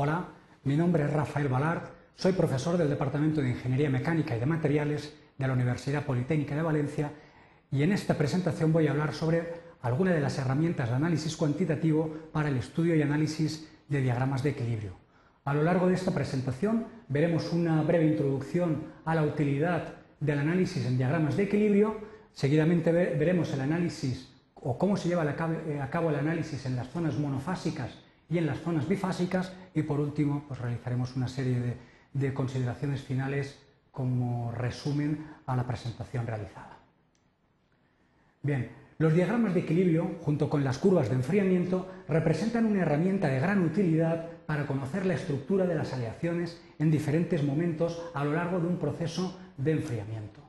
Hola, mi nombre es Rafael Balart, soy profesor del Departamento de Ingeniería Mecánica y de Materiales de la Universidad Politécnica de Valencia y en esta presentación voy a hablar sobre algunas de las herramientas de análisis cuantitativo para el estudio y análisis de diagramas de equilibrio. A lo largo de esta presentación veremos una breve introducción a la utilidad del análisis en diagramas de equilibrio, seguidamente veremos el análisis o cómo se lleva a cabo el análisis en las zonas monofásicas y en las zonas bifásicas y por último pues, realizaremos una serie de, de consideraciones finales como resumen a la presentación realizada. Bien, los diagramas de equilibrio, junto con las curvas de enfriamiento, representan una herramienta de gran utilidad para conocer la estructura de las aleaciones en diferentes momentos a lo largo de un proceso de enfriamiento.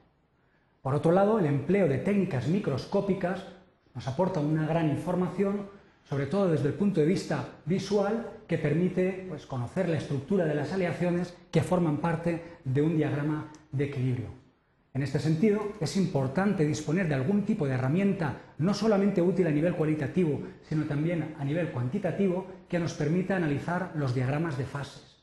Por otro lado, el empleo de técnicas microscópicas nos aporta una gran información sobre todo desde el punto de vista visual, que permite pues, conocer la estructura de las aleaciones que forman parte de un diagrama de equilibrio. En este sentido, es importante disponer de algún tipo de herramienta no solamente útil a nivel cualitativo, sino también a nivel cuantitativo, que nos permita analizar los diagramas de fases.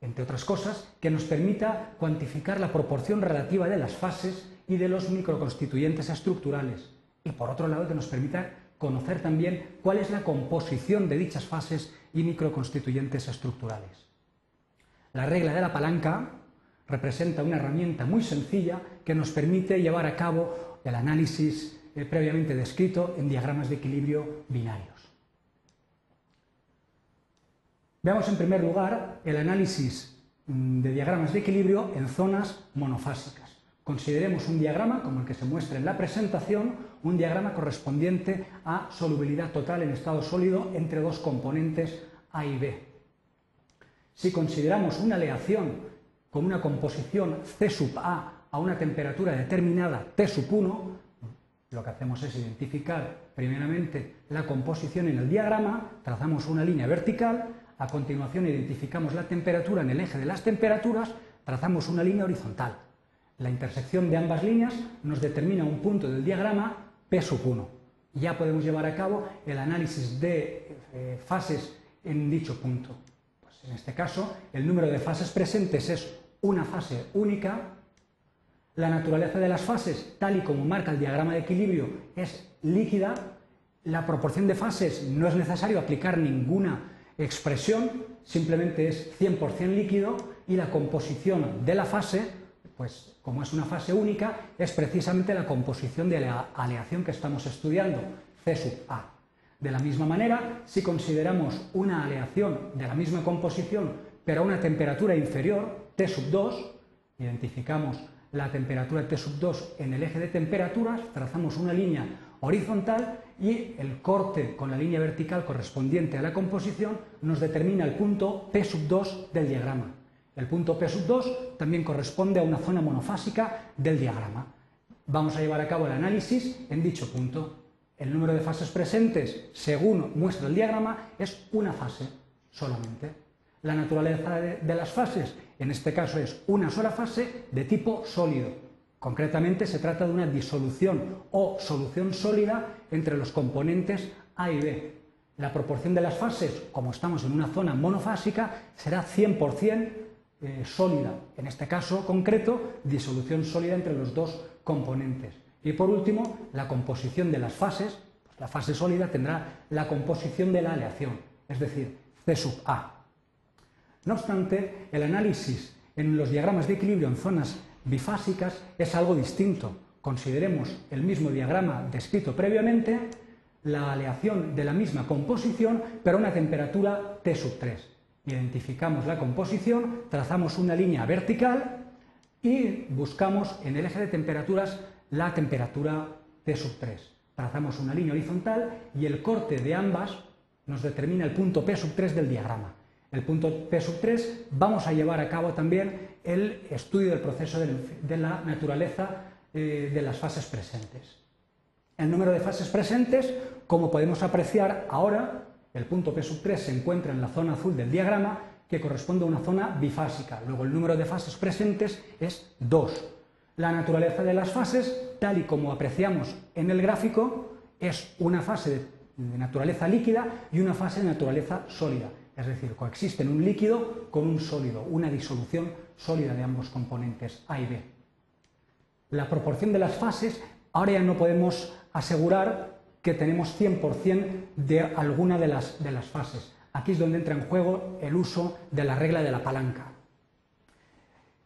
Entre otras cosas, que nos permita cuantificar la proporción relativa de las fases y de los microconstituyentes estructurales. Y por otro lado, que nos permita conocer también cuál es la composición de dichas fases y microconstituyentes estructurales. La regla de la palanca representa una herramienta muy sencilla que nos permite llevar a cabo el análisis eh, previamente descrito en diagramas de equilibrio binarios. Veamos en primer lugar el análisis mm, de diagramas de equilibrio en zonas monofásicas. Consideremos un diagrama, como el que se muestra en la presentación, un diagrama correspondiente a solubilidad total en estado sólido entre dos componentes A y B. Si consideramos una aleación con una composición C sub A a una temperatura determinada T sub 1, lo que hacemos es identificar primeramente la composición en el diagrama, trazamos una línea vertical, a continuación identificamos la temperatura en el eje de las temperaturas, trazamos una línea horizontal. La intersección de ambas líneas nos determina un punto del diagrama P sub 1. Ya podemos llevar a cabo el análisis de eh, fases en dicho punto. Pues en este caso, el número de fases presentes es una fase única. La naturaleza de las fases, tal y como marca el diagrama de equilibrio, es líquida. La proporción de fases no es necesario aplicar ninguna expresión, simplemente es 100% líquido y la composición de la fase pues como es una fase única, es precisamente la composición de la aleación que estamos estudiando, C sub A. De la misma manera, si consideramos una aleación de la misma composición, pero a una temperatura inferior, T sub 2, identificamos la temperatura T sub 2 en el eje de temperaturas, trazamos una línea horizontal y el corte con la línea vertical correspondiente a la composición nos determina el punto P sub 2 del diagrama. El punto P sub 2 también corresponde a una zona monofásica del diagrama. Vamos a llevar a cabo el análisis en dicho punto. El número de fases presentes, según muestra el diagrama, es una fase solamente. La naturaleza de, las fases, en este caso, es una sola fase de tipo sólido. Concretamente se trata de una disolución o solución sólida entre los componentes A y B. La proporción de las fases, como estamos en una zona monofásica, será 100% eh, sólida, en este caso concreto, disolución sólida entre los dos componentes. Y por último, la composición de las fases, pues la fase sólida tendrá la composición de la aleación, es decir, C sub A. No obstante, el análisis en los diagramas de equilibrio en zonas bifásicas es algo distinto. Consideremos el mismo diagrama descrito previamente, la aleación de la misma composición, pero a una temperatura T sub 3 identificamos la composición, trazamos una línea vertical y buscamos en el eje de temperaturas la temperatura T sub 3. Trazamos una línea horizontal y el corte de ambas nos determina el punto P sub 3 del diagrama. El punto P sub 3 vamos a llevar a cabo también el estudio del proceso de la naturaleza eh, de las fases presentes. El número de fases presentes, como podemos apreciar ahora, el punto P sub 3 se encuentra en la zona azul del diagrama, que corresponde a una zona bifásica. Luego el número de fases presentes es 2. La naturaleza de las fases, tal y como apreciamos en el gráfico, es una fase de naturaleza líquida y una fase de naturaleza sólida. es decir, coexisten un líquido con un sólido, una disolución sólida de ambos componentes A y B. La proporción de las fases, ahora ya no podemos asegurar que tenemos 100% de alguna de las, de las fases. Aquí es donde entra en juego el uso de la regla de la palanca.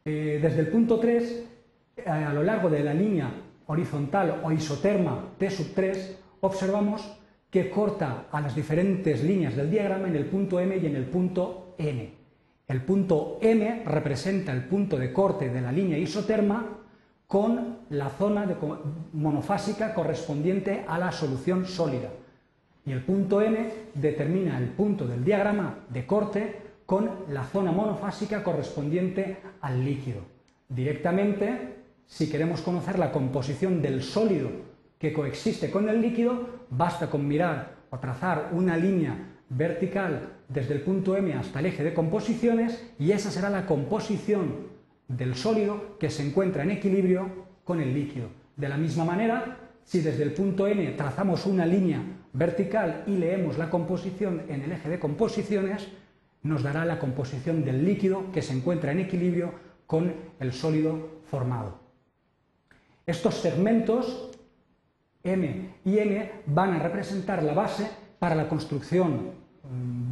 Eh, desde el punto 3, eh, a lo largo de la línea horizontal o isoterma T sub 3, observamos que corta a las diferentes líneas del diagrama en el punto M y en el punto N. El punto M representa el punto de corte de la línea isoterma con la zona monofásica correspondiente a la solución sólida. Y el punto N determina el punto del diagrama de corte con la zona monofásica correspondiente al líquido. Directamente, si queremos conocer la composición del sólido que coexiste con el líquido, basta con mirar o trazar una línea vertical desde el punto M hasta el eje de composiciones y esa será la composición del sólido que se encuentra en equilibrio con el líquido. De la misma manera, si desde el punto N trazamos una línea vertical y leemos la composición en el eje de composiciones, nos dará la composición del líquido que se encuentra en equilibrio con el sólido formado. Estos segmentos M y N van a representar la base para la construcción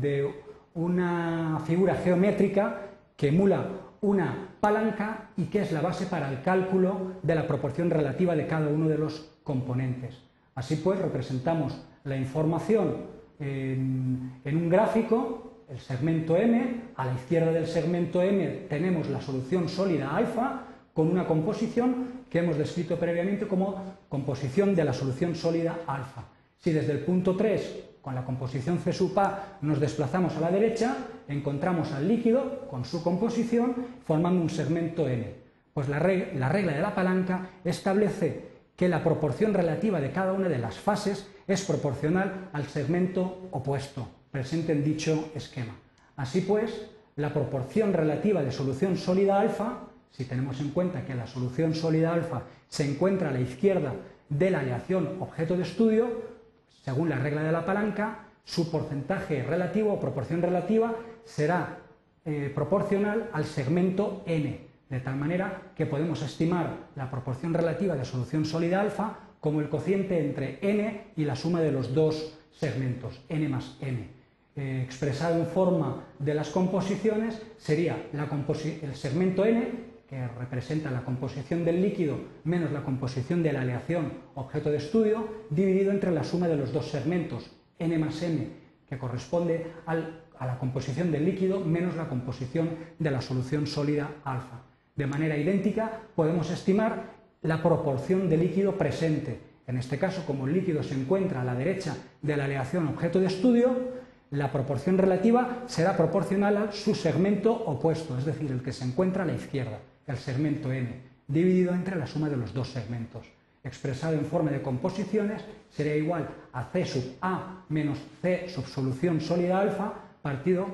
de una figura geométrica que emula una palanca y que es la base para el cálculo de la proporción relativa de cada uno de los componentes. Así pues, representamos la información en, un gráfico, el segmento M, a la izquierda del segmento M tenemos la solución sólida alfa con una composición que hemos descrito previamente como composición de la solución sólida alfa. Si desde el punto 3 con la composición C sub A nos desplazamos a la derecha, encontramos al líquido con su composición formando un segmento N. Pues la, regla, de la palanca establece que la proporción relativa de cada una de las fases es proporcional al segmento opuesto, presente en dicho esquema. Así pues, la proporción relativa de solución sólida alfa, si tenemos en cuenta que la solución sólida alfa se encuentra a la izquierda de la aleación objeto de estudio, según la regla de la palanca, su porcentaje relativo o proporción relativa será eh, proporcional al segmento n, de tal manera que podemos estimar la proporción relativa de solución sólida alfa como el cociente entre n y la suma de los dos segmentos, n más n. Eh, expresado en forma de las composiciones sería el segmento n que representa la composición del líquido menos la composición de la aleación objeto de estudio, dividido entre la suma de los dos segmentos, n más m, que corresponde a la composición del líquido menos la composición de la solución sólida alfa. De manera idéntica, podemos estimar la proporción de líquido presente. En este caso, como el líquido se encuentra a la derecha de la aleación objeto de estudio, la proporción relativa será proporcional a su segmento opuesto, es decir, el que se encuentra a la izquierda el segmento n, dividido entre la suma de los dos segmentos. Expresado en forma de composiciones, sería igual a C sub A menos C sub solución sólida alfa partido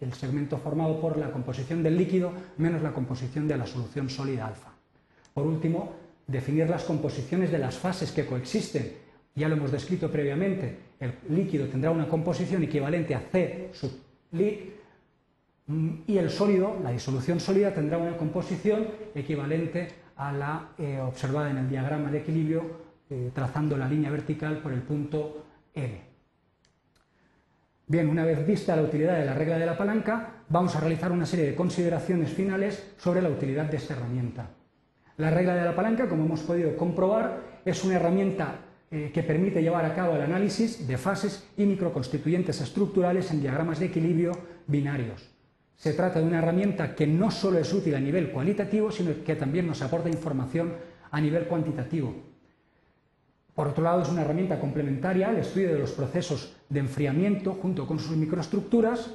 el segmento formado por la composición del líquido menos la composición de la solución sólida alfa. Por último, definir las composiciones de las fases que coexisten. Ya lo hemos descrito previamente. El líquido tendrá una composición equivalente a C sub y el sólido, la disolución sólida, tendrá una composición equivalente a la eh, observada en el diagrama de equilibrio, eh, trazando la línea vertical por el punto N. Bien, una vez vista la utilidad de la regla de la palanca, vamos a realizar una serie de consideraciones finales sobre la utilidad de esta herramienta. La regla de la palanca, como hemos podido comprobar, es una herramienta eh, que permite llevar a cabo el análisis de fases y microconstituyentes estructurales en diagramas de equilibrio binarios. Se trata de una herramienta que no solo es útil a nivel cualitativo, sino que también nos aporta información a nivel cuantitativo. Por otro lado, es una herramienta complementaria al estudio de los procesos de enfriamiento junto con sus microestructuras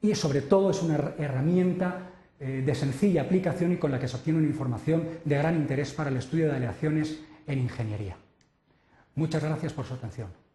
y sobre todo es una herramienta eh, de sencilla aplicación y con la que se obtiene una información de gran interés para el estudio de aleaciones en ingeniería. Muchas gracias por su atención.